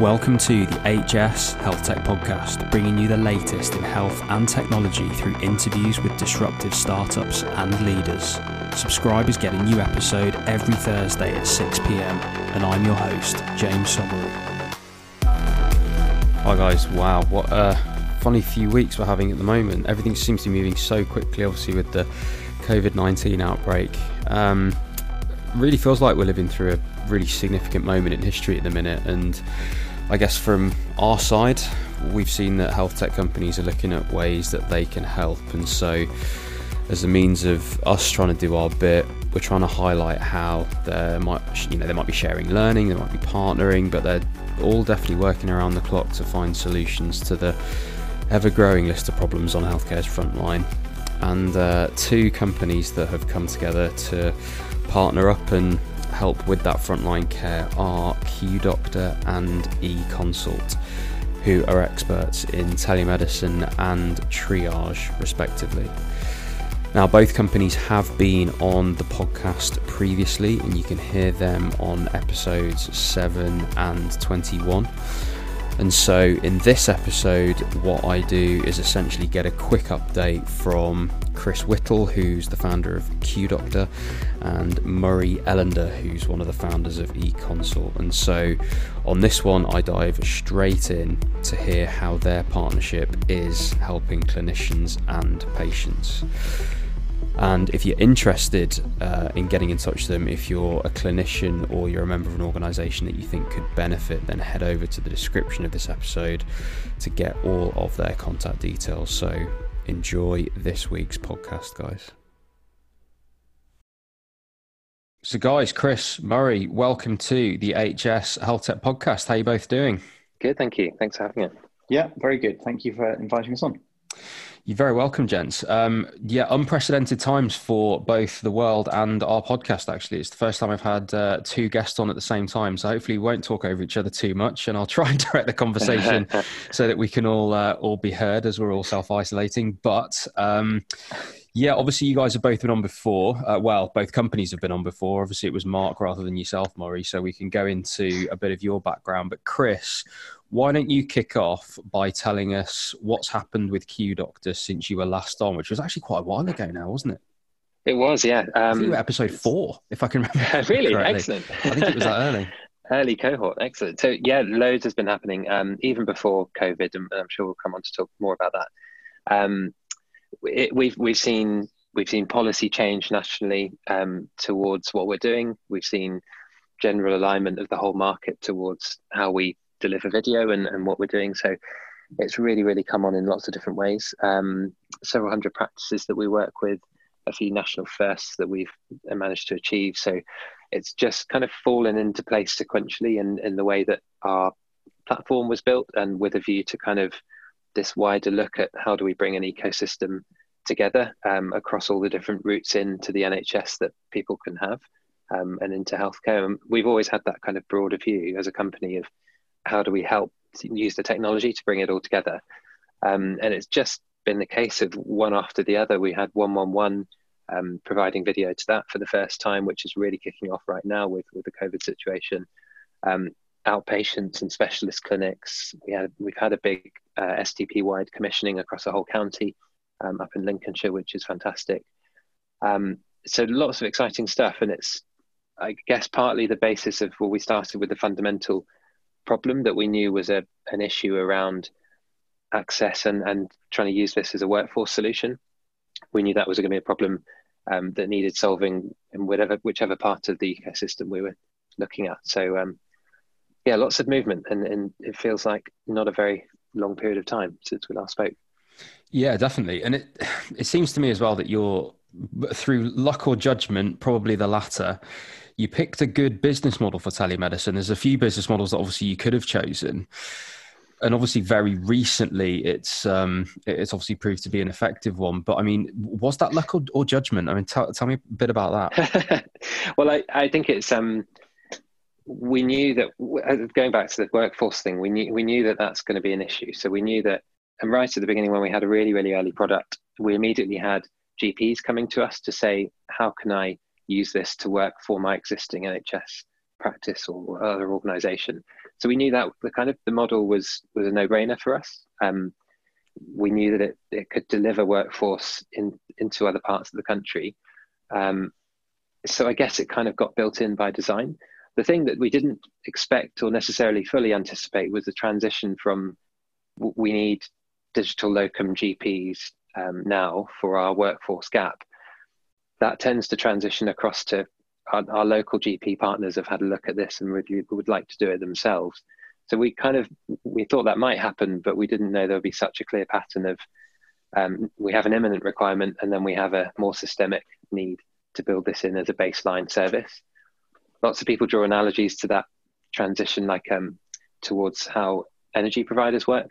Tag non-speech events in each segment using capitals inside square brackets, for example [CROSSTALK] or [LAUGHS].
Welcome to the HS Health Tech Podcast, bringing you the latest in health and technology through interviews with disruptive startups and leaders. Subscribers get a new episode every Thursday at 6 pm, and I'm your host, James Somauroo. Hi, guys. Wow, what a funny few weeks we're having at the moment. Everything seems to be moving so quickly, obviously, with the COVID 19 outbreak. Um, really feels like we're living through a really significant moment in history at the minute, and I guess from our side, we've seen that health tech companies are looking at ways that they can help, and so as a means of us trying to do our bit, we're trying to highlight how there might, you know, they might be sharing learning, they might be partnering, but they're all definitely working around the clock to find solutions to the ever-growing list of problems on healthcare's front line. And uh, two companies that have come together to partner up and help with that frontline care are Q Doctor and eConsult, who are experts in telemedicine and triage, respectively. Now, both companies have been on the podcast previously, and you can hear them on episodes 7 and 21. And so, in this episode, what I do is essentially get a quick update from Chris Whittle, who's the founder of Q Doctor, and Murray Ellender, who's one of the founders of eConsult. And so, on this one, I dive straight in to hear how their partnership is helping clinicians and patients. And if you're interested uh, in getting in touch with them, if you're a clinician or you're a member of an organisation that you think could benefit, then head over to the description of this episode to get all of their contact details. So enjoy this week's podcast, guys. So, guys, Chris, Murray, welcome to the HS Health Tech Podcast. How are you both doing? Good, thank you. Thanks for having me. Yeah, very good. Thank you for inviting us on. You're very welcome, gents. Um, yeah, unprecedented times for both the world and our podcast. Actually, it's the first time I've had uh, two guests on at the same time, so hopefully we won't talk over each other too much, and I'll [LAUGHS] try and direct the conversation [LAUGHS] so that we can all uh, all be heard as we're all self isolating. But um, yeah, obviously you guys have both been on before. Uh, well, both companies have been on before. Obviously, it was Mark rather than yourself, Murray. So we can go into a bit of your background. But Chris, why don't you kick off by telling us what's happened with Q Doctor since you were last on, which was actually quite a while ago now, wasn't it? It was, yeah. Um, episode four, if I can remember. [LAUGHS] really, correctly. excellent. I think it was that early. [LAUGHS] early cohort, excellent. So yeah, loads has been happening um, even before COVID, and I'm sure we'll come on to talk more about that. Um, it, we've we've seen we've seen policy change nationally um, towards what we're doing. We've seen general alignment of the whole market towards how we deliver video and, and what we're doing. So it's really, really come on in lots of different ways. Um, several hundred practices that we work with, a few national firsts that we've managed to achieve. So it's just kind of fallen into place sequentially in, in the way that our platform was built and with a view to kind of this wider look at how do we bring an ecosystem together um, across all the different routes into the NHS that people can have um, and into healthcare. And we've always had that kind of broader view as a company of how do we help use the technology to bring it all together? Um, and it's just been the case of one after the other. We had 111 um, providing video to that for the first time, which is really kicking off right now with, with the COVID situation. Um, outpatients and specialist clinics. We had, we've had a big uh, STP wide commissioning across the whole county um, up in Lincolnshire, which is fantastic. Um, so lots of exciting stuff. And it's, I guess, partly the basis of what we started with the fundamental problem that we knew was a, an issue around access and, and trying to use this as a workforce solution. We knew that was going to be a problem um, that needed solving in whatever whichever part of the ecosystem we were looking at. So um, yeah, lots of movement, and, and it feels like not a very long period of time since we last spoke. Yeah, definitely, and it it seems to me as well that you're through luck or judgment, probably the latter you picked a good business model for telemedicine. There's a few business models that obviously you could have chosen. And obviously, very recently, it's um, it's obviously proved to be an effective one. But I mean, was that luck or, or judgment? I mean, tell, tell me a bit about that. [LAUGHS] well, I, I think it's um, we knew that uh, going back to the workforce thing, we knew we knew that that's going to be an issue. So we knew that, and right at the beginning, when we had a really really early product, we immediately had GPs coming to us to say, "How can I use this to work for my existing NHS practice or other organisation. So we knew that the kind of the model was was a no brainer for us. Um, we knew that it, it could deliver workforce in into other parts of the country. Um, so I guess it kind of got built in by design. The thing that we didn't expect or necessarily fully anticipate was the transition from we need digital locum GPs um, now for our workforce gap. That tends to transition across to our, our, local GP partners have had a look at this and would, would like to do it themselves. So we kind of we thought that might happen, but we didn't know there would be such a clear pattern of um, we have an imminent requirement and then we have a more systemic need to build this in as a baseline service. Lots of people draw analogies to that transition, like um, towards how energy providers work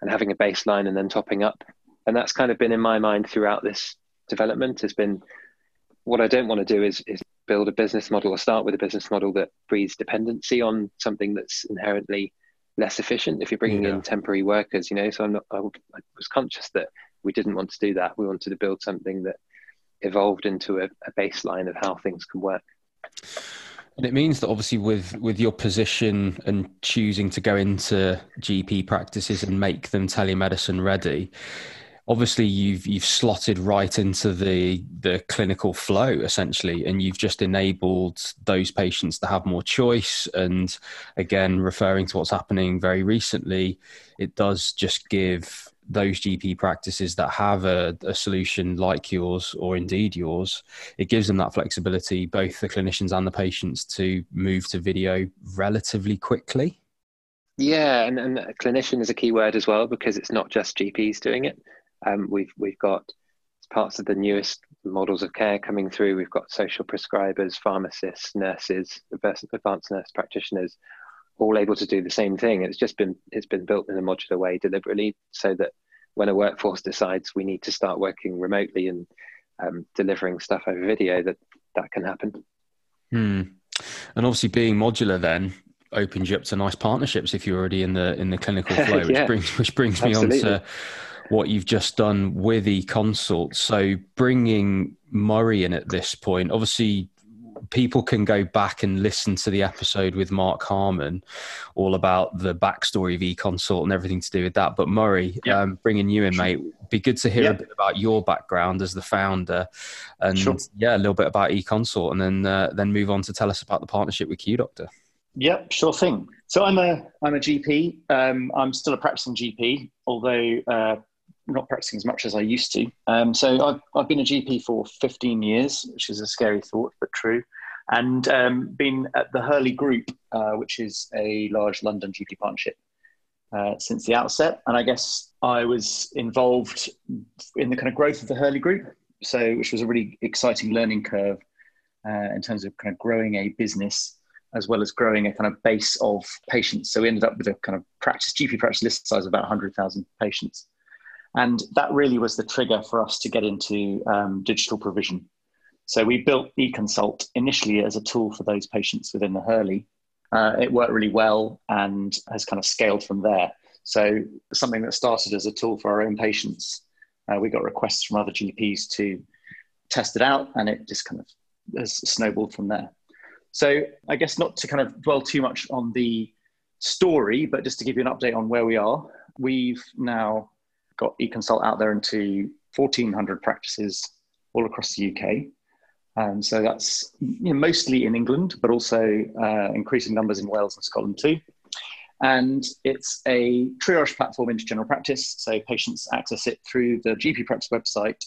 and having a baseline and then topping up. And that's kind of been in my mind throughout this development has been what I don't want to do is, is build a business model or start with a business model that breeds dependency on something that's inherently less efficient. If you're bringing yeah. in temporary workers you know so i'm not I, I, was conscious that we didn't want to do that. We wanted to build something that evolved into a, a baseline of how things can work. And it means that obviously with with your position and choosing to go into gp practices and make them telemedicine ready obviously you've you've slotted right into the the clinical flow essentially and you've just enabled those patients to have more choice and again referring to what's happening very recently it does just give those GP practices that have a, a, solution like yours or indeed yours, it gives them that flexibility, both the clinicians and the patients, to move to video relatively quickly. Yeah, and, and clinician is a key word as well because it's not just GPs doing it. Um, we've we've got parts of the newest models of care coming through. We've got social prescribers, pharmacists, nurses, advanced nurse practitioners, all able to do the same thing. It's just been it's been built in a modular way deliberately so that when a workforce decides we need to start working remotely and um, delivering stuff over video, that that can happen. Hmm. And obviously, being modular then opens you up to nice partnerships if you're already in the in the clinical [LAUGHS] flow, which yeah. brings which brings me on to what you've just done with eConsult. So bringing Murray in at this point, obviously people can go back and listen to the episode with Mark Harmon, all about the backstory of eConsult and everything to do with that. But Murray, yep. um, bringing you in, mate, be good to hear yep. a bit about your background as the founder, and sure. yeah, a little bit about eConsult, and then uh, then move on to tell us about the partnership with Q Doctor. Yep, sure thing. So I'm a I'm a GP. Um, I'm still a practicing GP, although uh, not practicing as much as I used to. Um, so I've, I've been a GP for 15 years, which is a scary thought, but true. And um, been at the Hurley Group, uh, which is a large London GP partnership, uh, since the outset. And I guess I was involved in the kind of growth of the Hurley Group, so which was a really exciting learning curve uh, in terms of kind of growing a business as well as growing a kind of base of patients. So we ended up with a kind of practice GP practice list size of about 100,000 patients. And that really was the trigger for us to get into um, digital provision. So we built eConsult initially as a tool for those patients within the Hurley. Uh, it worked really well and has kind of scaled from there. So something that started as a tool for our own patients, uh, we got requests from other GPs to test it out, and it just kind of has snowballed from there. So I guess not to kind of dwell too much on the story, but just to give you an update on where we are. We've now got eConsult out there into 1,400 practices all across the UK. Um, so that's you know, mostly in England, but also uh, increasing numbers in Wales and Scotland too. And it's a triage platform into general practice. So patients access it through the GP practice website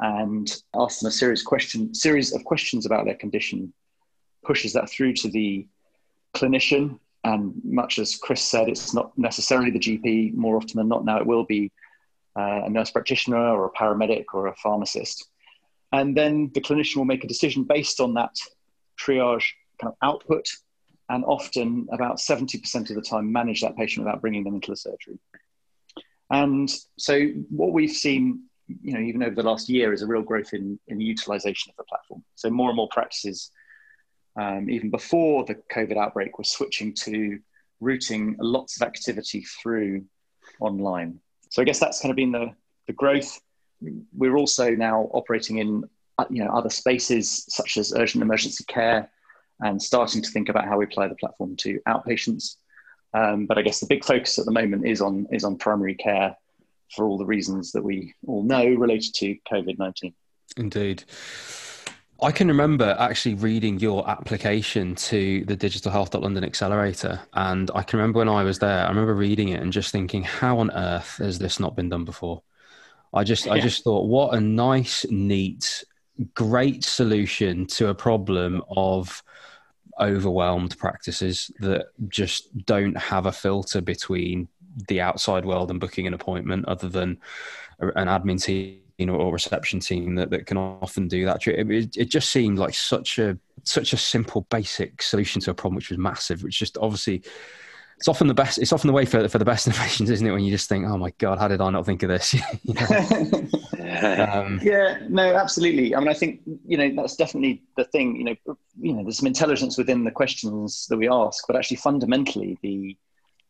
and ask them a series question series of questions about their condition, pushes that through to the clinician. And much as Chris said, it's not necessarily the GP. More often than not, now it will be uh, a nurse practitioner or a paramedic or a pharmacist. And then the clinician will make a decision based on that triage kind of output, and often about 70% of the time manage that patient without bringing them into the surgery. And so what we've seen, you know, even over the last year is a real growth in, in the utilization of the platform. So more and more practices, um, even before the COVID outbreak, were switching to routing lots of activity through online. So I guess that's kind of been the, the growth. We're also now operating in uh, you know other spaces such as urgent emergency care and starting to think about how we apply the platform to outpatients. Um, but I guess the big focus at the moment is on is on primary care for all the reasons that we all know related to COVID nineteen. Indeed. I can remember actually reading your application to the Digital Health London Accelerator, and I can remember when I was there. I remember reading it and just thinking, "How on earth has this not been done before?" I just, yeah. I just thought, what a nice, neat, great solution to a problem of overwhelmed practices that just don't have a filter between the outside world and booking an appointment, other than an admin team know, or reception team that, that can often do that. It, it, just seemed like such a such a simple, basic solution to a problem which was massive. Which just obviously it's often the best. It's often the way for for the best [LAUGHS] innovations, isn't it? When you just think, "Oh my god, how did I not think of this?" [LAUGHS] [LAUGHS] um, yeah, no, absolutely. I mean, I think you know that's definitely the thing. You know, you know, there's some intelligence within the questions that we ask, but actually, fundamentally, the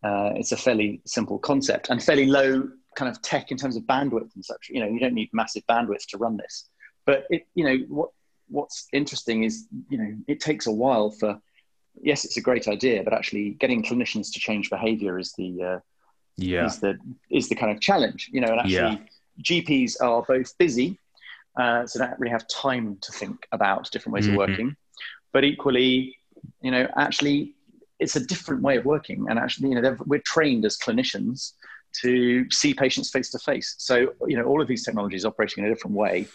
uh, it's a fairly simple concept and fairly low kind of tech in terms of bandwidth and such. You know, you don't need massive bandwidth to run this. But it, you know, what what's interesting is, you know, it takes a while for. Yes, it's a great idea, but actually getting clinicians to change behaviour is the uh, yeah is the is the kind of challenge. You know, and actually yeah. GPs are both busy, uh, so don't really have time to think about different ways mm-hmm. of working, but equally, you know, actually it's a different way of working, and actually, you know, we're trained as clinicians to see patients face to face. So, you know, all of these technologies operating in a different way,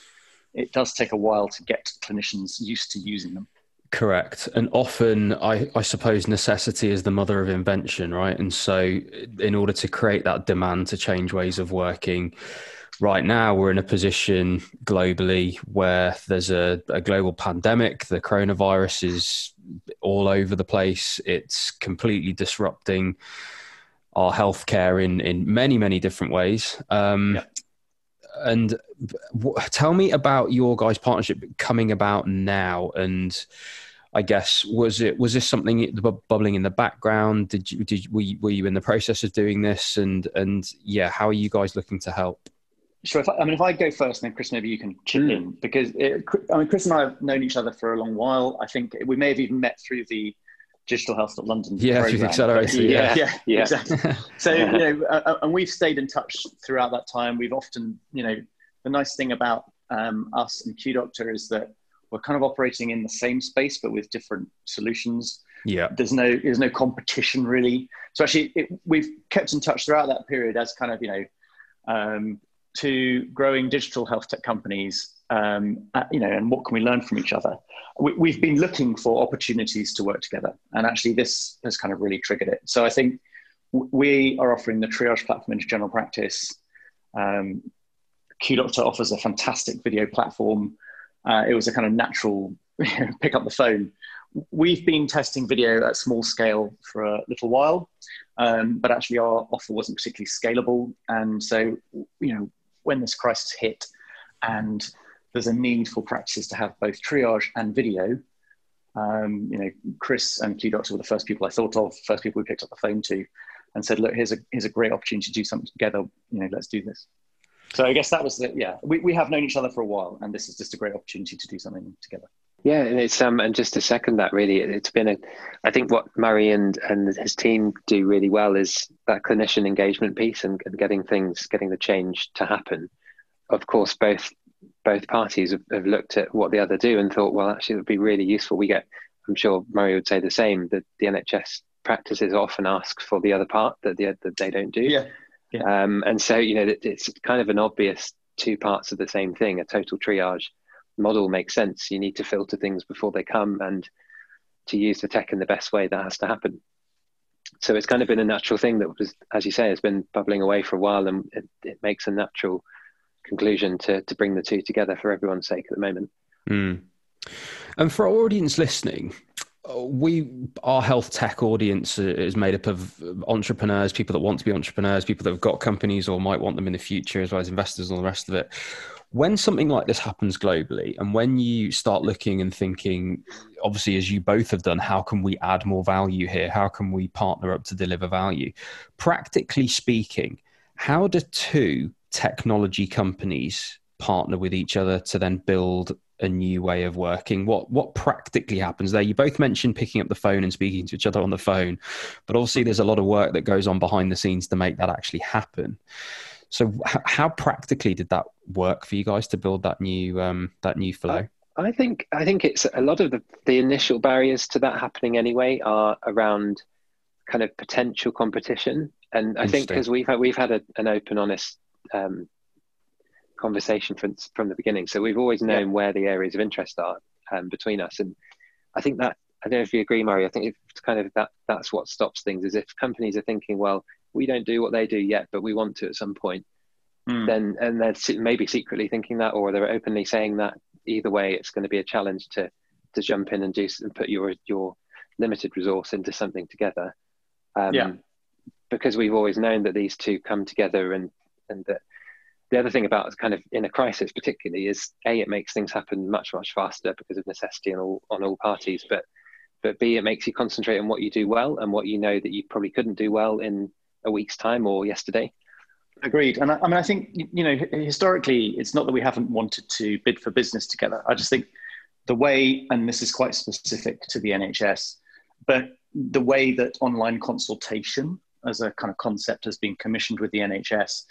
it does take a while to get clinicians used to using them. Correct. And often, I, I, suppose necessity is the mother of invention, right? And so, in order to create that demand to change ways of working, right now we're in a position globally where there's a, a global pandemic. The coronavirus is all over the place, it's completely disrupting our healthcare in in many many different ways. Um, yeah. And w- tell me about your guys' partnership coming about now, and I guess was it was this something bubbling in the background? Did you did were you, were you in the process of doing this? And and yeah, how are you guys looking to help? Sure. I, I, mean, if I go first, then Chris, maybe you can chip mm. in because it, I mean, Chris and I have known each other for a long while. I think we may have even met through the Digital Health at London. Yeah, [LAUGHS] program. accelerator. Yeah, yeah, yeah, yeah. exactly. so you know, [LAUGHS] uh, uh, and we've stayed in touch throughout that time. We've often, you know, the nice thing about um, us and Q Doctor is that we're kind of operating in the same space but with different solutions. Yeah, there's no there's no competition really. So actually, it, we've kept in touch throughout that period as kind of you know um, to growing digital health tech companies um, uh, you know, and what can we learn from each other? We, have been looking for opportunities to work together, and actually, this has kind of really triggered it. So I think we are offering the triage platform into general practice. Um, QDoctor offers a fantastic video platform. Uh, it was a kind of natural [LAUGHS] pick up the phone. We've been testing video at small scale for a little while, um, but actually our offer wasn't particularly scalable. And so, you know, when this crisis hit, and there's a need for practices to have both triage and video. Um, you know, Chris and Q Doctor were the first people I thought of, first people we picked up the phone to, and said, "Look, here's a here's a great opportunity to do something together. You know, let's do this." So I guess that was the yeah. We we have known each other for a while, and this is just a great opportunity to do something together. Yeah, and it's um and just to second that, really, it's been a. I think what Murray and and his team do really well is that clinician engagement piece and, and getting things, getting the change to happen. Of course, both both parties have, have, looked at what the other do and thought, well, actually, it would be really useful. We get, I'm sure Murray would say the same, that the NHS practices often ask for the other part that, the, that they don't do. Yeah. yeah. Um, and so, you know, it's kind of an obvious two parts of the same thing. A total triage model makes sense. You need to filter things before they come and to use the tech in the best way that has to happen. So it's kind of been a natural thing that was, as you say, has been bubbling away for a while and it, it makes a natural – conclusion to to bring the two together for everyone's sake at the moment. Mm. And for our audience listening, we our health tech audience is made up of entrepreneurs, people that want to be entrepreneurs, people that have got companies or might want them in the future, as well as investors and all the rest of it. When something like this happens globally, and when you start looking and thinking, obviously, as you both have done, how can we add more value here? How can we partner up to deliver value? Practically speaking, how do two technology companies partner with each other to then build a new way of working? What what practically happens there? You both mentioned picking up the phone and speaking to each other on the phone, but obviously there's a lot of work that goes on behind the scenes to make that actually happen. So, h- how practically did that work for you guys to build that new um, that new flow? I think I think it's a lot of the, the initial barriers to that happening anyway are around kind of potential competition, and I think because we've had, we've had a, an open, honest um, conversation from from the beginning, so we've always known yeah. where the areas of interest are um, between us, and I think that I don't know if you agree, Murray. I think it's kind of that that's what stops things is if companies are thinking, well, we don't do what they do yet, but we want to at some point. Mm. Then and they're maybe secretly thinking that, or they're openly saying that. Either way, it's going to be a challenge to to jump in and do and put your your limited resource into something together. Um, yeah. Because we've always known that these two come together, and and that the other thing about kind of in a crisis, particularly, is a it makes things happen much much faster because of necessity on all on all parties, but but b it makes you concentrate on what you do well and what you know that you probably couldn't do well in a week's time or yesterday. Agreed. And I, I, mean, I think, you know, historically, it's not that we haven't wanted to bid for business together. I just think the way, and this is quite specific to the NHS, but the way that online consultation as a kind of concept has been commissioned with the NHS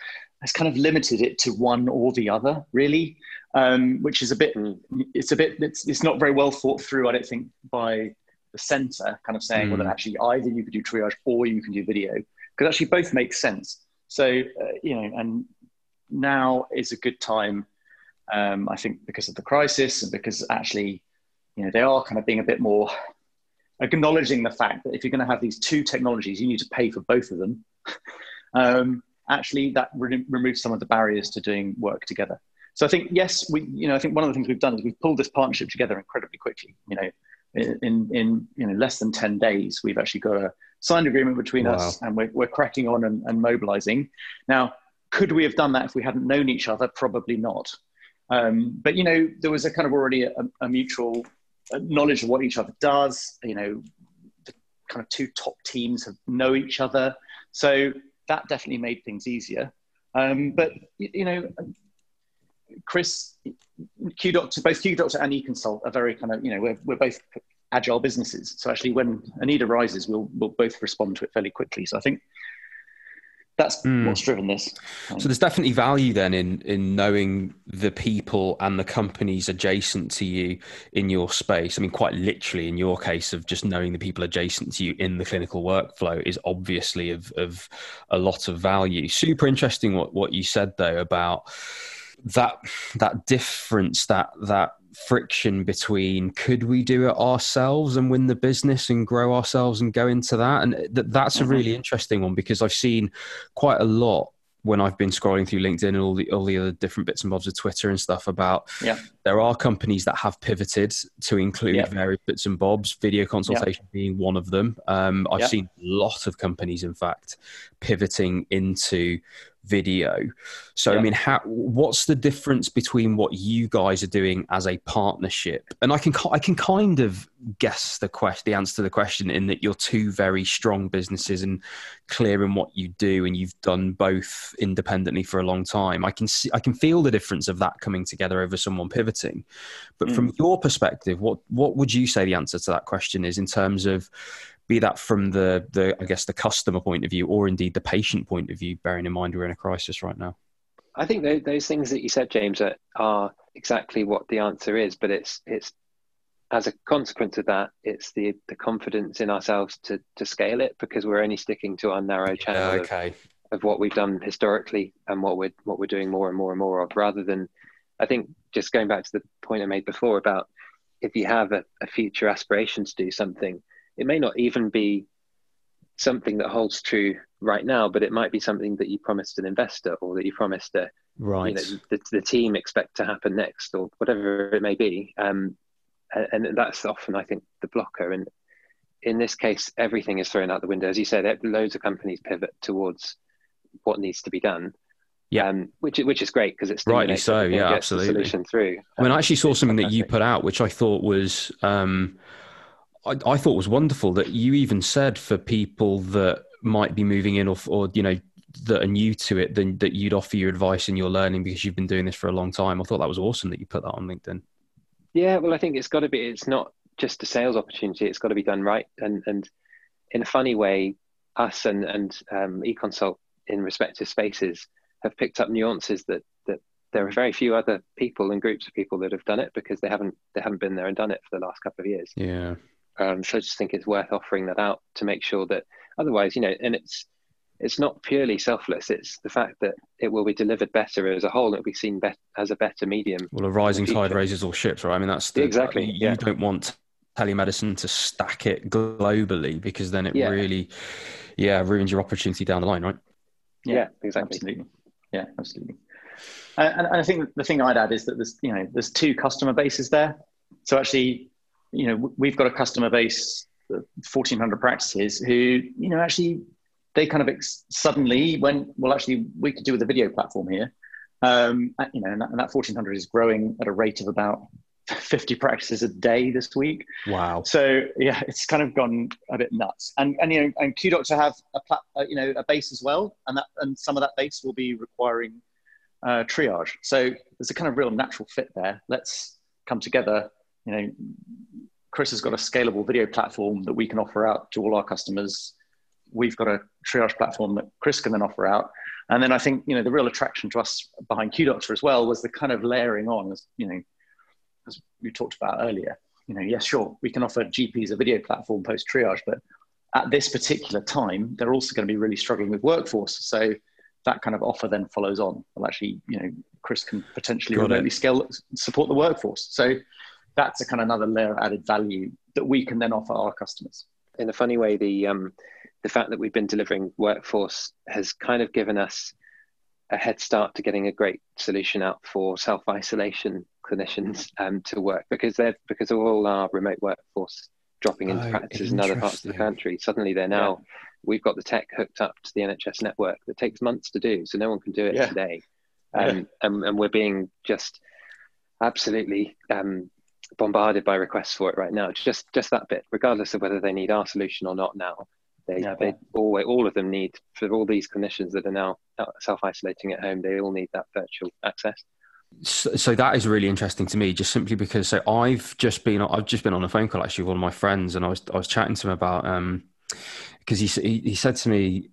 has kind of limited it to one or the other, really, um, which is a bit, mm. it's a bit, it's, it's not very well thought through, I don't think, by the centre, kind of saying, mm. well, that actually either you could do triage or you can do video because actually both make sense. So, uh, you know, and now is a good time, um, I think, because of the crisis and because actually, you know, they are kind of being a bit more acknowledging the fact that if you're going to have these two technologies, you need to pay for both of them. [LAUGHS] um, actually, that re- removes some of the barriers to doing work together. So I think yes, we, you know, I think one of the things we've done is we've pulled this partnership together incredibly quickly. You know, in in you know less than ten days, we've actually got a signed agreement between wow. us and we're, we're cracking on and, and, mobilizing. Now, could we have done that if we hadn't known each other? Probably not. Um, but, you know, there was a kind of already a, a mutual uh, knowledge of what each other does. You know, the kind of two top teams have know each other. So that definitely made things easier. Um, but, you know, Chris, Q Doctor, both Q Doctor and eConsult are very kind of, you know, we're, we're both agile businesses. So actually, when a need arises, we'll we'll both respond to it fairly quickly. So I think that's mm. what's driven this. So there's definitely value then in in knowing the people and the companies adjacent to you in your space. I mean, quite literally, in your case of just knowing the people adjacent to you in the clinical workflow is obviously of of a lot of value. Super interesting what what you said though about that that difference that that friction between could we do it ourselves and win the business and grow ourselves and go into that and th- that's a mm-hmm. really interesting one because i've seen quite a lot when I've been scrolling through LinkedIn and all the all the other different bits and bobs of Twitter and stuff about yeah. there are companies that have pivoted to include yeah. various bits and bobs, video consultation yeah. being one of them. Um, I've seen a lot of companies, in fact, pivoting into video. So, yeah. I mean, how, what's the difference between what you guys are doing as a partnership? And I can I can kind of guess the question, the answer to the question, in that you're two very strong businesses and clear in what you do, and you've done both independently for a long time. I can see, I can feel the difference of that coming together over someone pivoting. But mm. from your perspective, what what would you say the answer to that question is in terms of be that from the the I guess the customer point of view or indeed the patient point of view, bearing in mind we're in a crisis right now. I think those, those things that you said, James, are, are exactly what the answer is. But it's it's as a consequence of that, it's the the confidence in ourselves to to scale it because we're only sticking to our narrow channel yeah, okay. of, of what we've done historically and what we're what we're doing more and more and more of, rather than I think just going back to the point I made before about if you have a, a future aspiration to do something it may not even be something that holds true right now, but it might be something that you promised an investor or that you promised a, right. You know, the, the team expect to happen next or whatever it may be. Um, and, and that's often, I think, the blocker. And in this case, everything is thrown out the window. As you said, loads of companies pivot towards what needs to be done. Yeah, um, which which is great because it's rightly so. Yeah, absolutely. Solution through. I mean, I actually saw something that you put out, which I thought was um, I, I thought it was wonderful that you even said for people that might be moving in or, or you know that are new to it then that you'd offer your advice and your learning because you've been doing this for a long time. I thought that was awesome that you put that on LinkedIn. Yeah, well, I think it's got to be. It's not just a sales opportunity. It's got to be done right, and and in a funny way, us and and um, eConsult in respective spaces have picked up nuances that that there are very few other people and groups of people that have done it because they haven't they haven't been there and done it for the last couple of years. Yeah. Um, so I just think it's worth offering that out to make sure that otherwise, you know, and it's it's not purely selfless. It's the fact that it will be delivered better as a whole. It'll be seen be- as a better medium. Well, a rising tide raises all ships, right? I mean, that's the, exactly. You yeah. don't want telemedicine to stack it globally because then it yeah. really, yeah, ruins your opportunity down the line, right? Yeah, yeah exactly. Absolutely. Yeah, absolutely. And, and I think the thing I'd add is that there's, you know, there's two customer bases there. So actually, you know, we've got a customer base, 1,400 practices who, you know, actually they kind of ex- suddenly went, well, actually, we could do with a video platform here. Um, you know, and that, and that 1400 is growing at a rate of about [LAUGHS] 50 practices a day this week. Wow. So yeah, it's kind of gone a bit nuts. And, and you know, and QDoctor have a plat, uh, you know, a base as well. And that, and some of that base will be requiring uh, triage. So there's a kind of real natural fit there. Let's come together. You know, Chris has got a scalable video platform that we can offer out to all our customers we've got a triage platform that Chris can then offer out. And then I think, you know, the real attraction to us behind QDoctor as well was the kind of layering on, as, you know, as we talked about earlier. You know, yes, sure, we can offer GPs a video platform post triage, but at this particular time, they're also going to be really struggling with workforce. So that kind of offer then follows on. Well, actually, you know, Chris can potentially remotely scale support the workforce. So that's a kind of another layer of added value that we can then offer our customers. In a funny way, the um, the fact that we've been delivering workforce has kind of given us a head start to getting a great solution out for self isolation clinicians um, to work because they're because of all our remote workforce dropping into oh, practices in other parts of the country. Suddenly, they're now yeah. we've got the tech hooked up to the NHS network that takes months to do, so no one can do it yeah. today. Um, yeah. and, and, we're being just absolutely um, bombarded by requests for it right now. Just just that bit, regardless of whether they need our solution or not now. They, yeah, they all, all of them need, for all these clinicians that are now self isolating at home, they all need that virtual access. So, so, that is really interesting to me, just simply because so I've just been I've just been on a phone call actually with one of my friends, and I was I was chatting to him about um because he, he he said to me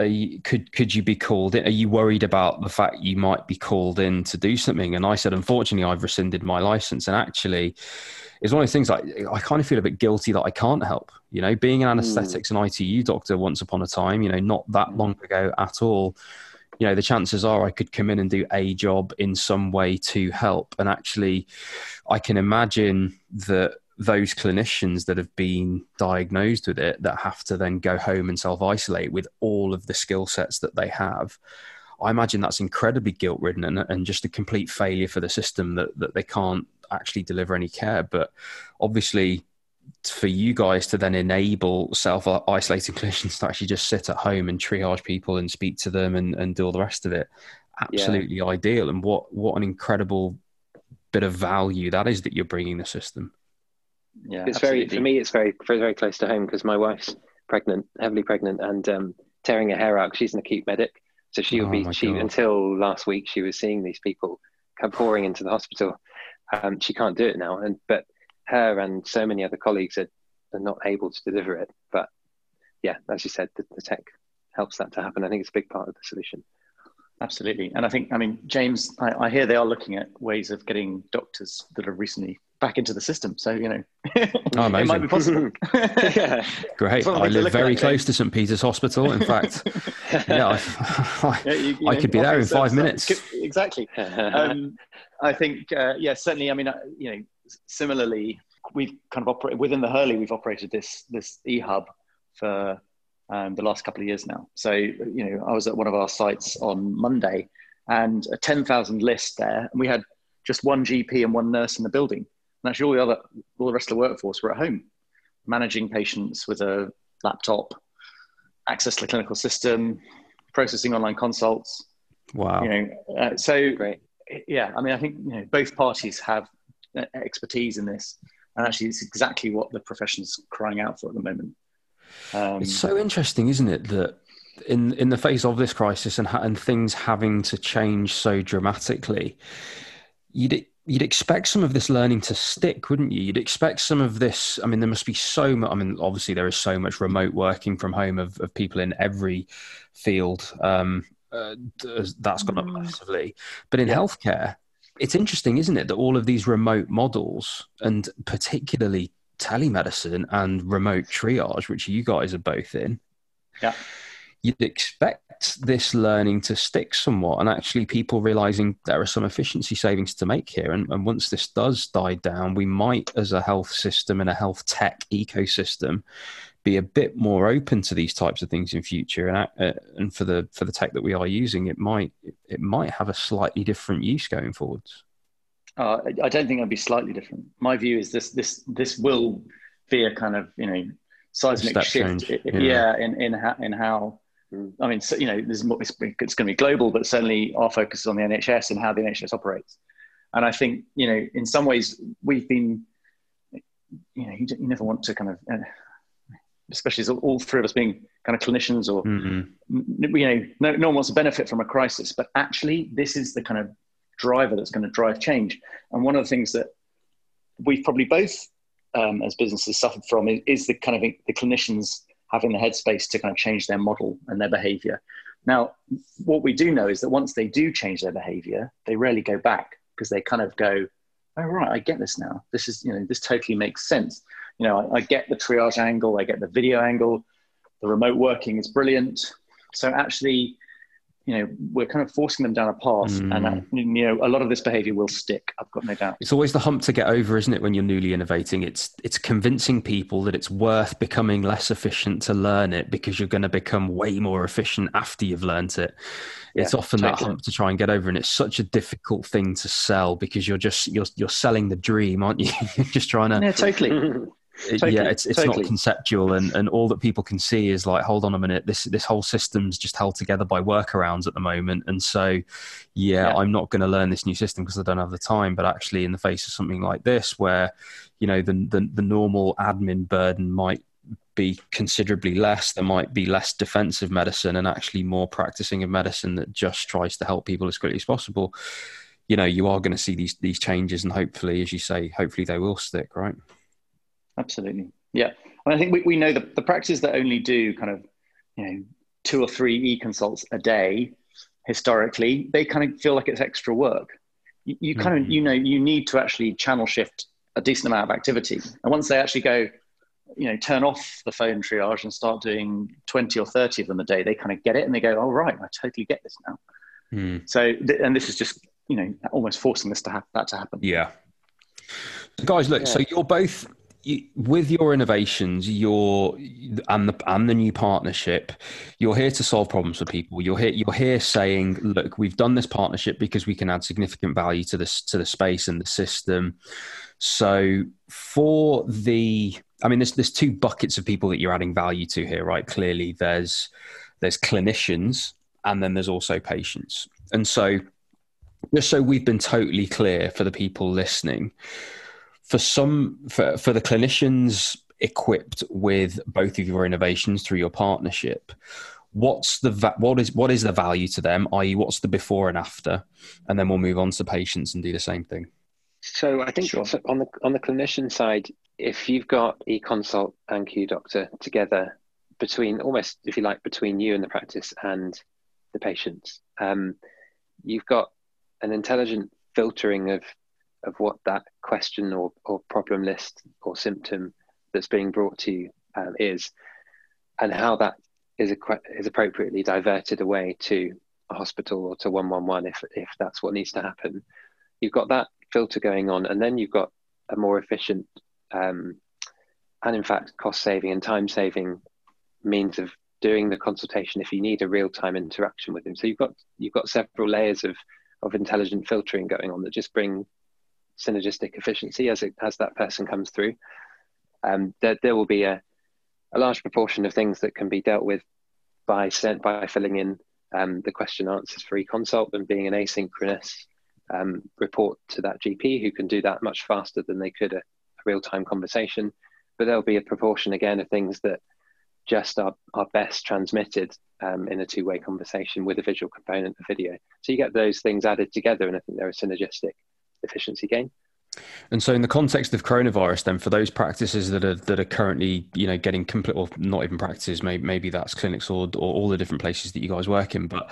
you, could could you be called in? Are you worried about the fact you might be called in to do something? And I said, unfortunately, I've rescinded my license, and actually, it's one of those things like I kind of feel a bit guilty that I can't help. You know, being an anaesthetics mm. and ITU doctor once upon a time, you know, not that hmm. long ago at all. You know, the chances are I could come in and do a job in some way to help. And actually, I can imagine that those clinicians that have been diagnosed with it that have to then go home and self isolate with all of the skill sets that they have. I imagine that's incredibly guilt ridden and, and just a complete failure for the system that, that they can't actually deliver any care. But obviously, for you guys to then enable self isolating [LAUGHS] clinicians to actually just sit at home and triage people and speak to them and, and do all the rest of it, absolutely yeah. ideal. And what, what an incredible bit of value that is that you're bringing the system. Yeah, it's absolutely. very for me. It's very very, very close to home because my wife's pregnant, heavily pregnant, and um, tearing her hair out. She's an acute medic, so she will oh be. She God. until last week she was seeing these people come pouring into the hospital um, she can't do it now, and but her and so many other colleagues are, are not able to deliver it. But yeah, as you said, the, the tech helps that to happen. I think it's a big part of the solution. Absolutely, and I think I mean James, I, I hear they are looking at ways of getting doctors that have recently back into the system. So you know, [LAUGHS] oh, it might be possible. [LAUGHS] yeah, great. I live very close to St Peter's Hospital. In fact, [LAUGHS] yeah, I, I, yeah, you, you I know, could be there in five minutes. Exactly. Um, I think, uh, yeah, certainly. I mean, uh, you know, similarly, we've kind of operated within the Hurley. We've operated this this e hub for um, the last couple of years now. So you know, I was at one of our sites on Monday, and a ten thousand list there, and we had just one GP and one nurse in the building and actually, all the other, all the rest of the workforce were at home, managing patients with a laptop, access to the clinical system, processing online consults. Wow. You know, uh, so Great. yeah, I mean, I think you know both parties have expertise in this, and actually, it's exactly what the profession's crying out for at the moment. Um, it's so interesting, isn't it, that in in the face of this crisis and and things having to change so dramatically, you you'd expect some of this learning to stick, wouldn't you? You'd expect some of this. I mean, there must be so much. I mean, obviously, there is so much remote working from home of, of people in every field. Um, uh, that's gone up mm. massively. But in yeah. healthcare, it's interesting, isn't it, that all of these remote models, and particularly telemedicine and remote triage, which you guys are both in, yeah you'd expect this learning to stick somewhat and actually people realizing there are some efficiency savings to make here and, and, once this does die down we might as a health system and a health tech ecosystem be a bit more open to these types of things in future and uh, and for the for the tech that we are using it might it might have a slightly different use going forwards uh, I don't think it'll be slightly different. My view is this: this this will be a kind of you know seismic shift. yeah. yeah, in in how, in how I mean, so, you know, there's it's, it's going to be global, but certainly our focus is on the NHS and how the NHS operates. And I think, you know, in some ways we've been, you know, you, you never want to kind of, uh, especially as all three of us being kind of clinicians or, mm-hmm. you know, no, no one wants to benefit from a crisis, but actually this is the kind of driver that's going to drive change. And one of the things that we've probably both, um, as businesses, suffered from is, is the kind of the clinicians having the headspace to kind of change their model and their behavior. Now, what we do know is that once they do change their behavior, they rarely go back because they kind of go, oh, right, I get this now. This is, you know, this totally makes sense. You know, I, I get the triage angle, I get the video angle, the remote working is brilliant. So actually, you know we're kind of forcing them down a path mm. and uh, you know a lot of this behavior will stick i've got no doubt. It's always the hump to get over isn't it when you're newly innovating? It's it's convincing people that it's worth becoming less efficient to learn it because you're going to become way more efficient after you've learned it. It's yeah, often totally. that hump to try and get over and it's such a difficult thing to sell because you're just you're you're selling the dream aren't you? [LAUGHS] You're just trying to yeah totally [LAUGHS] Totally, yeah, it's it's totally. not conceptual, and, and all that people can see is like, hold on a minute, this this whole system's just held together by workarounds at the moment, and so, yeah, yeah. I'm not going to learn this new system because I don't have the time. But actually, in the face of something like this, where you know the the, the normal admin burden might be considerably less, there might be less defensive medicine and actually more practicing of medicine that just tries to help people as quickly as possible. You know, you are going to see these these changes, and hopefully, as you say, hopefully they will stick, right? Absolutely. Yeah. And I think we, we know the, the practices that only do kind of, you know, two or three e-consults a day, historically, they kind of feel like it's extra work. You, you kind mm-hmm. of, you know, you need to actually channel shift a decent amount of activity. And once they actually go, you know, turn off the phone triage and start doing 20 or 30 of them a day, they kind of get it and they go, oh, right, I totally get this now. Mm. So, and this is just, you know, almost forcing this to have that to happen. Yeah. Guys, look, yeah. so you're both with your innovations, your and the and the new partnership, you're here to solve problems for people. You're here you're here saying, look, we've done this partnership because we can add significant value to this to the space and the system. So for the I mean, there's there's two buckets of people that you're adding value to here, right? Clearly, there's there's clinicians and then there's also patients. And so, just so we've been totally clear for the people listening, for some for, for the clinicians equipped with both of your innovations through your partnership what's the va- what is what is the value to them i.e what's the before and after and then we'll move on to patients and do the same thing so i think sure. on the on the clinician side if you've got e-consult and q doctor together between almost if you like between you and the practice and the patients um, you've got an intelligent filtering of of what that question or, or problem list or symptom that's being brought to you um, is, and how that is, is appropriately diverted away to a hospital or to 111 if, if that's what needs to happen. You've got that filter going on, and then you've got a more efficient um, and, in fact, cost saving and time saving means of doing the consultation if you need a real time interaction with him. So you've got you've got several layers of of intelligent filtering going on that just bring synergistic efficiency as it, as that person comes through. Um, there, there will be a, a large proportion of things that can be dealt with by sent by filling in um, the question answers for e-consult and being an asynchronous um, report to that GP who can do that much faster than they could a, a real-time conversation. But there'll be a proportion again of things that just are, are best transmitted um, in a two-way conversation with a visual component of video. So you get those things added together, and I think they're a synergistic efficiency gain. And so, in the context of coronavirus, then for those practices that are that are currently, you know, getting complete, or not even practices, maybe maybe that's clinics or, or all the different places that you guys work in. But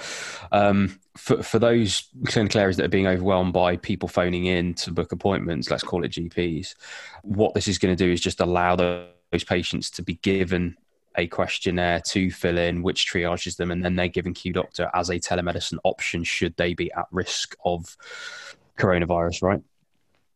um, for for those clinical areas that are being overwhelmed by people phoning in to book appointments, let's call it GPs, what this is going to do is just allow those patients to be given a questionnaire to fill in, which triages them, and then they're given Q Doctor as a telemedicine option should they be at risk of coronavirus, right?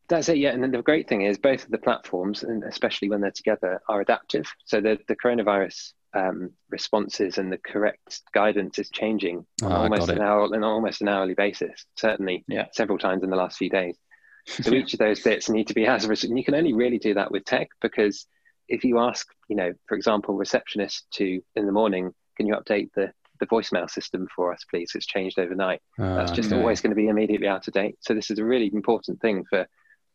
That's it, yeah. And then the great thing is both of the platforms, and especially when they're together, are adaptive. So the, the coronavirus um, responses and the correct guidance is changing on oh, almost an hour on almost an hourly basis. Certainly, yeah. several times in the last few days. [LAUGHS] So each of those bits need to be as and you can only really do that with tech because if you ask, you know, for example, receptionist to in the morning, can you update the the voicemail system for us, please? It's changed overnight. Uh, That's just okay. always going to be immediately out of date. So this is a really important thing for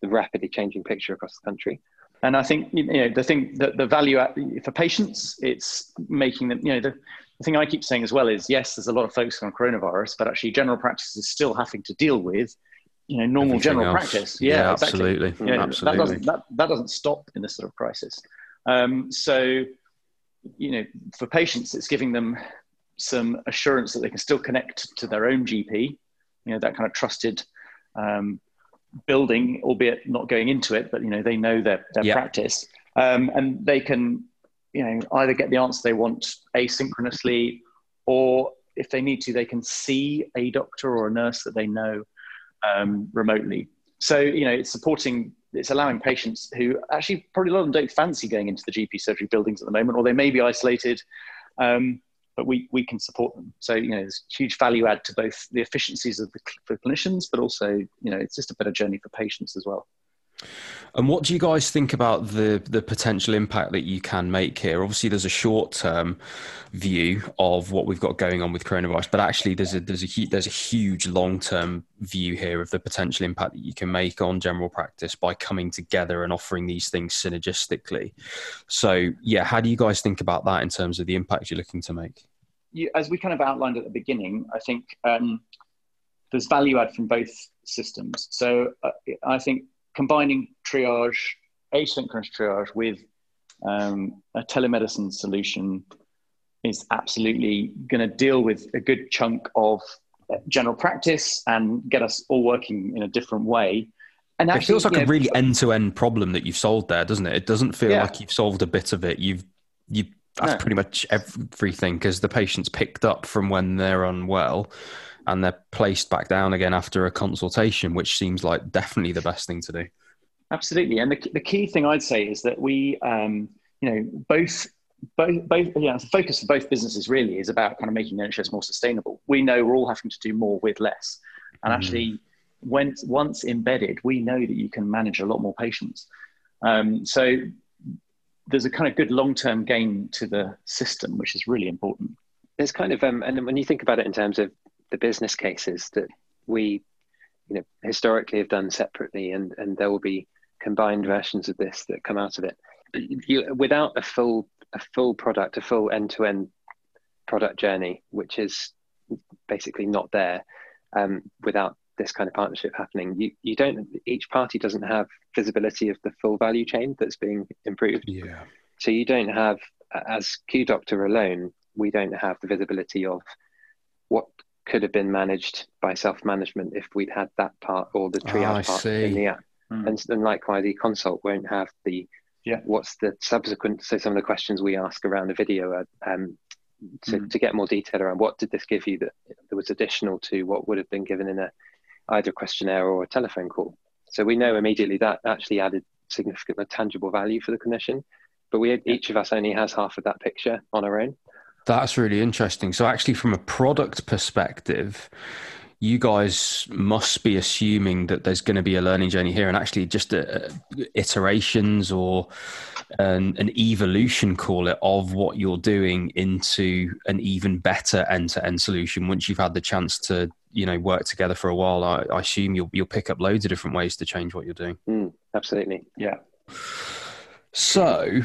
the rapidly changing picture across the country. And I think you know the thing that the value for patients, it's making them. You know, the, the thing I keep saying as well is yes, there's a lot of focus on coronavirus, but actually general practice is still having to deal with you know normal Everything general else. practice. Yeah, yeah absolutely, exactly. yeah, absolutely. That doesn't, that, that doesn't stop in this sort of crisis. Um, so, you know, for patients, it's giving them some assurance that they can still connect to their own GP. You know, that kind of trusted um, building, albeit not going into it, but you know they know their their yeah. practice, um, and they can you know either get the answer they want asynchronously, or if they need to, they can see a doctor or a nurse that they know um, remotely. So you know it's supporting, it's allowing patients who actually probably a lot of them don't fancy going into the GP surgery buildings at the moment, or they may be isolated. Um, but we, we can support them. So, you know, there's huge value add to both the efficiencies of the for clinicians, but also, you know, it's just a better journey for patients as well. And what do you guys think about the the potential impact that you can make here? Obviously, there's a short term view of what we've got going on with coronavirus, but actually, there's a there's a there's a huge long term view here of the potential impact that you can make on general practice by coming together and offering these things synergistically. So, yeah, how do you guys think about that in terms of the impact you're looking to make? You, as we kind of outlined at the beginning, I think um, there's value add from both systems. So, uh, I think combining triage, asynchronous triage with um, a telemedicine solution is absolutely going to deal with a good chunk of general practice and get us all working in a different way. And actually, it feels like a know, really end-to-end problem that you've solved there, doesn't it? It doesn't feel yeah. like you've solved a bit of it. You've you that's no. pretty much everything because the patient's picked up from when they're unwell and they're placed back down again after a consultation, which seems like definitely the best thing to do. Absolutely, and the, the key thing I'd say is that we, um, you know, both both, both, yeah, the focus of both businesses really is about kind of making the NHS more sustainable. We know we're all having to do more with less, and mm. actually, when once embedded, we know that you can manage a lot more patients. Um, so there's a kind of good long-term gain to the system, which is really important. There's kind of, um, and when you think about it in terms of the business cases that we, you know, historically have done separately, and and there will be combined versions of this that come out of it. You, without a full a full product, a full end to end product journey, which is basically not there um, without this kind of partnership happening. You you don't each party doesn't have visibility of the full value chain that's being improved. Yeah. So you don't have as Q Doctor alone, we don't have the visibility of what could have been managed by self-management if we'd had that part or the triage oh, part see. in the app. Mm. And, and likewise, eConsult won't have the yeah. what's the subsequent. So some of the questions we ask around the video are um, to, mm. to get more detail around what did this give you that there was additional to what would have been given in a either a questionnaire or a telephone call. So we know immediately that actually added significant tangible value for the clinician. But we each of us only has half of that picture on our own. That's really interesting. So, actually, from a product perspective, you guys must be assuming that there's going to be a learning journey here, and actually, just a, uh, iterations or an, an, evolution, call it, of what you're doing into an even better end-to-end solution. Once you've had the chance to, you know, work together for a while, I, I assume you'll you'll pick up loads of different ways to change what you're doing. Mm, absolutely, yeah. So,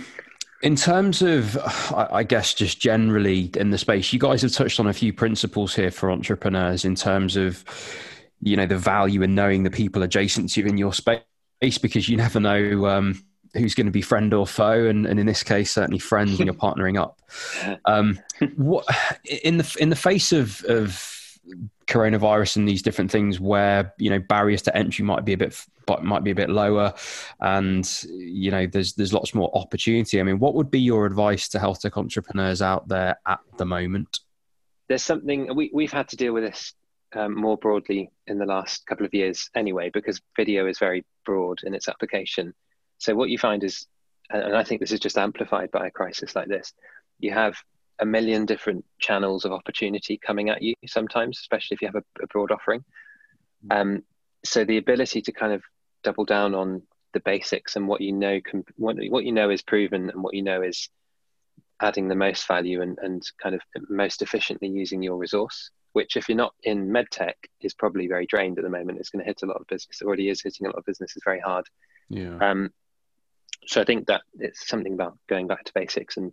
in terms of, I guess, just generally in the space, you guys have touched on a few principles here for entrepreneurs in terms of, you know the value in knowing the people adjacent to you in your space because you never know um, who's going to be friend or foe, and, and in this case, certainly friends when you're partnering up. [LAUGHS] Um, what in the in the face of of coronavirus and these different things where you know barriers to entry might be a bit might be a bit lower. And you know there's there's lots more opportunity. I mean what would be your advice to health tech entrepreneurs out there at the moment? There's something we, we've had to deal with this um, more broadly in the last couple of years anyway because video is very broad in its application. So what you find is and i think this is just amplified by a crisis like this you have a million different channels of opportunity coming at you sometimes, especially if you have a, a broad offering. Mm. Um, so the ability to kind of double down on the basics and what you know can, what, what you know is proven and what you know is adding the most value and, and kind of most efficiently using your resource which if you're not in medtech is probably very drained at the moment it's going to hit a lot of business it already is hitting a lot of businesses very hard yeah um so i think that it's something about going back to basics and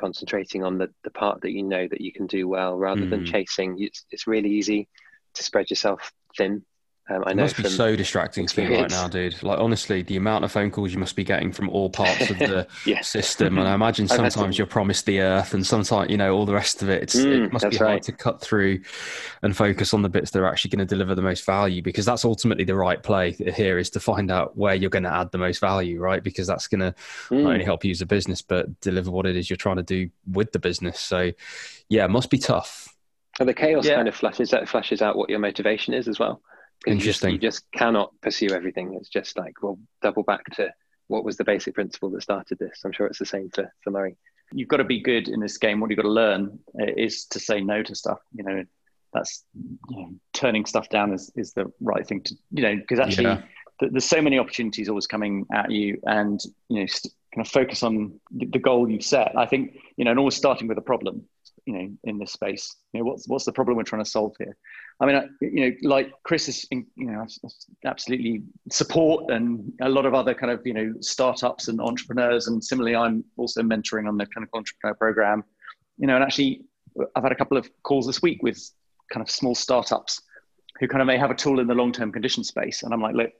concentrating on the, the part that you know that you can do well rather mm. than chasing. It's, it's really easy to spread yourself thin um, I know it must be so distracting for you right now, dude. Like honestly, the amount of phone calls you must be getting from all parts of the [LAUGHS] yeah. system, and [LAUGHS] I imagine sometimes you're promised the earth, and sometimes you know all the rest of it. Mm, it must be hard right. to cut through and focus on the bits that are actually going to deliver the most value, because that's ultimately the right play here is to find out where you're going to add the most value, right? Because that's going to mm. not only help you as a business, but deliver what it is you're trying to do with the business. So, yeah, it must be tough. And the chaos yeah. kind of flashes that flashes out what your motivation is as well. Interesting. You just, you just cannot pursue everything. It's just like, well, double back to what was the basic principle that started this. I'm sure it's the same for, for Murray. You've got to be good in this game. What you've got to learn uh, is to say no to stuff. You know, that's you know, turning stuff down is, is the right thing to, you know, because actually yeah. th- there's so many opportunities always coming at you and, you know, st- kind of focus on the goal you've set. I think, you know, and always starting with a problem, you know, in this space, you know, what's, what's the problem we're trying to solve here? I mean, I, you know, like Chris is, in, you know, absolutely support and a lot of other kind of, you know, startups and entrepreneurs. And similarly, I'm also mentoring on the clinical entrepreneur program, you know, and actually I've had a couple of calls this week with kind of small startups who kind of may have a tool in the long-term condition space. And I'm like, look,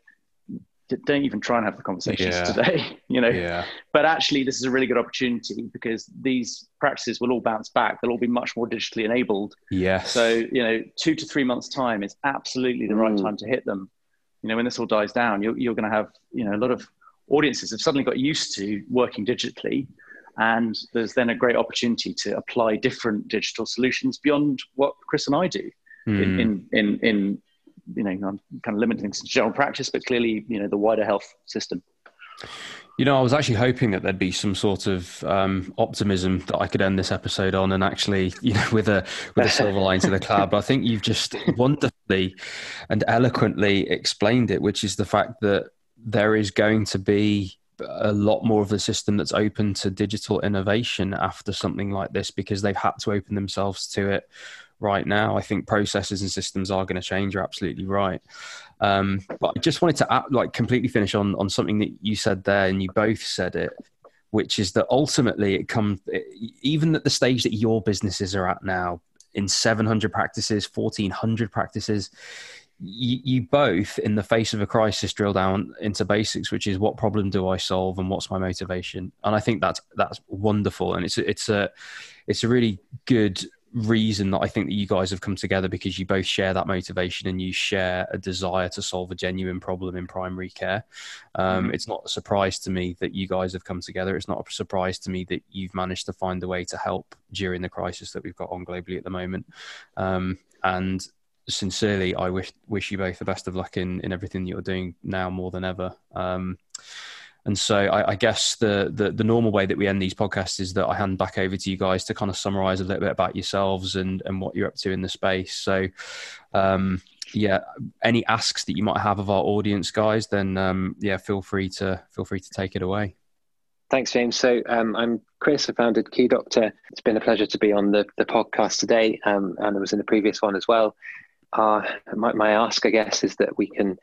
don't even try and have the conversations yeah. today [LAUGHS] you know yeah. but actually this is a really good opportunity because these practices will all bounce back they'll all be much more digitally enabled yeah so you know two to three months time is absolutely the mm. right time to hit them you know when this all dies down you're, you're going to have you know a lot of audiences have suddenly got used to working digitally and there's then a great opportunity to apply different digital solutions beyond what chris and i do mm. in, in in in you know, I'm kind of limiting to general practice, but clearly, you know, the wider health system. You know, I was actually hoping that there'd be some sort of um, optimism that I could end this episode on, and actually, you know, with a with a silver line to the cloud. But I think you've just wonderfully and eloquently explained it, which is the fact that there is going to be a lot more of the system that's open to digital innovation after something like this because they've had to open themselves to it right now. I think processes and systems are going to change. You're absolutely right. Um, but I just wanted to like completely finish on on something that you said there, and you both said it, which is that ultimately it comes even at the stage that your businesses are at now, in 700 practices, 1400 practices. You, you both, in the face of a crisis, drill down into basics, which is what problem do I solve and what's my motivation. And I think that's that's wonderful, and it's it's a it's a really good reason that I think that you guys have come together because you both share that motivation and you share a desire to solve a genuine problem in primary care. Um, mm-hmm. It's not a surprise to me that you guys have come together. It's not a surprise to me that you've managed to find a way to help during the crisis that we've got on globally at the moment. Um, and sincerely, I wish wish you both the best of luck in in everything that you're doing now more than ever. Um, and so I, I guess the, the, the normal way that we end these podcasts is that I hand back over to you guys to kind of summarize a little bit about yourselves and and what you're up to in the space. So um, yeah, any asks that you might have of our audience, guys, then um, yeah, feel free to feel free to take it away. Thanks, James. So um, I'm Chris. I founded Q Doctor. It's been a pleasure to be on the, the podcast today, um, and I was in the previous one as well. Uh, my, my ask, I guess, is that we can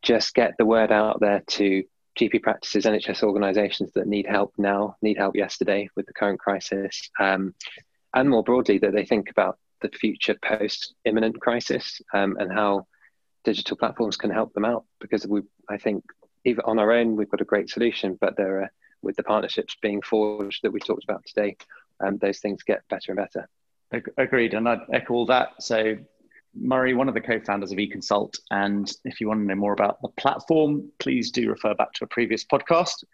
just get the word out there to GP practices, NHS organisations that need help now, need help yesterday with the current crisis, um, and more broadly that they think about the future post imminent crisis um, and how digital platforms can help them out. Because we I think even on our own we've got a great solution but there are with the partnerships being forged that we talked about today um, those things get better and better. Agreed and I'd echo all that. So Murray, one of the co-founders of eConsult, and if you want to know more about the platform, please do refer back to a previous podcast.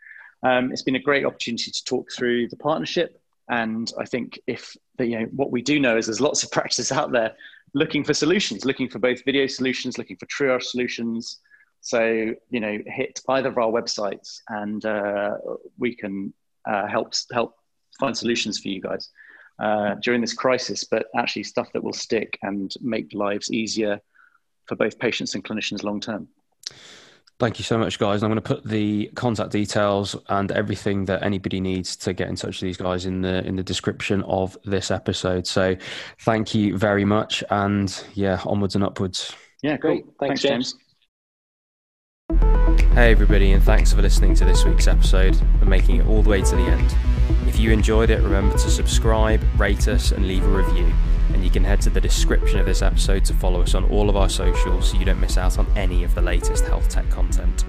Um, it's been a great opportunity to talk through the partnership, and I think if the, you know what we do know is there's lots of [LAUGHS] practices out there looking for solutions, looking for both video solutions, looking for triage solutions. So you know, hit either of our websites, and uh, we can uh, help help find solutions for you guys uh, during this crisis. But actually, stuff that will stick and make lives easier for both patients and clinicians long term. Thank you so much, guys. I'm going to put the contact details and everything that anybody needs to get in touch with these guys in the in the description of this episode. So, thank you very much, and yeah, onwards and upwards. Yeah, great. Thanks, Thanks James. Hey, everybody, and thanks for listening to this week's episode and making it all the way to the end. If you enjoyed it, remember to subscribe, rate us, and leave a review and you can head to the description of this episode to follow us on all of our socials so you don't miss out on any of the latest health tech content.